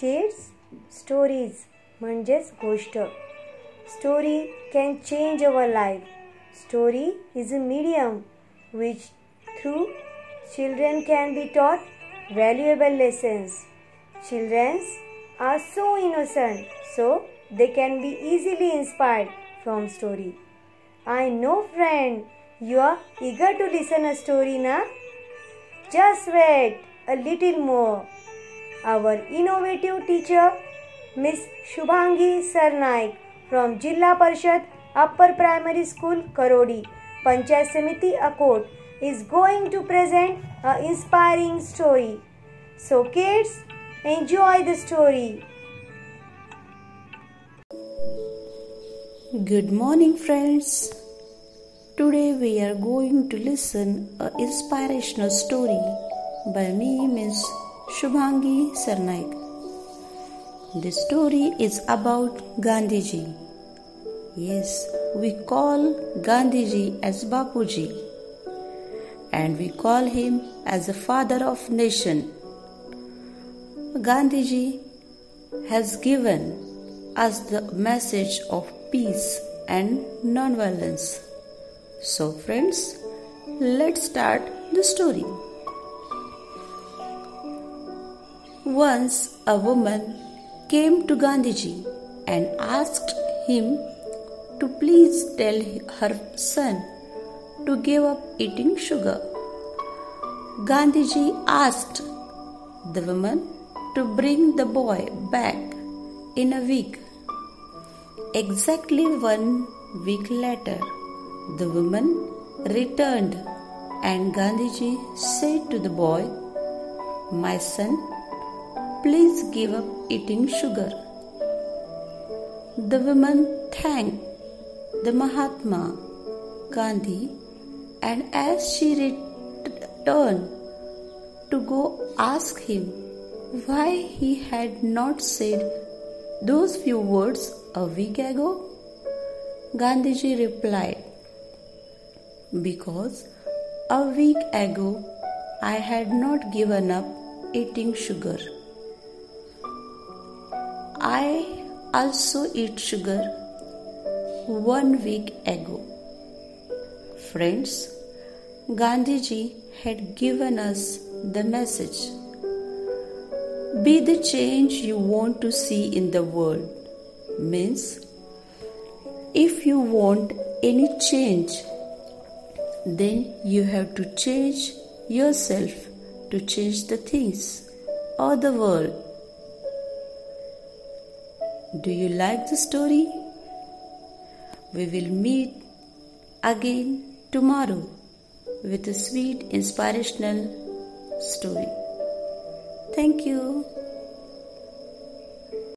Kids stories म्हणजेच गोष्ट story can change our life story is a medium which through children can be taught valuable lessons. Children are so innocent, so they can be easily inspired from story. I know friend, you are eager to listen a story now? Just wait a little more. Our innovative teacher, Miss Shubhangi Sarnaik from Jilla Parshad Upper Primary School, Karodi, Panchayat Samiti, Akot, is going to present an inspiring story. So, kids, enjoy the story. Good morning, friends. Today we are going to listen a inspirational story by me, Miss Shubhangi Sarnaik. This story is about Gandhiji. Yes, we call Gandhiji as Bapuji and we call him as the father of nation. Gandhiji has given us the message of peace and non-violence. So friends, let's start the story. Once a woman came to Gandhiji and asked him to please tell her son to give up eating sugar. Gandhiji asked the woman to bring the boy back in a week. Exactly one week later, the woman returned and Gandhiji said to the boy, My son, please give up eating sugar. The woman thanked the Mahatma Gandhi and as she returned to go ask him why he had not said those few words a week ago, Gandhiji replied, Because a week ago I had not given up eating sugar. I also eat sugar one week ago. Friends, Gandhiji had given us the message Be the change you want to see in the world. Means, if you want any change, then you have to change yourself to change the things or the world. Do you like the story? We will meet again tomorrow with a sweet inspirational story. Thank you.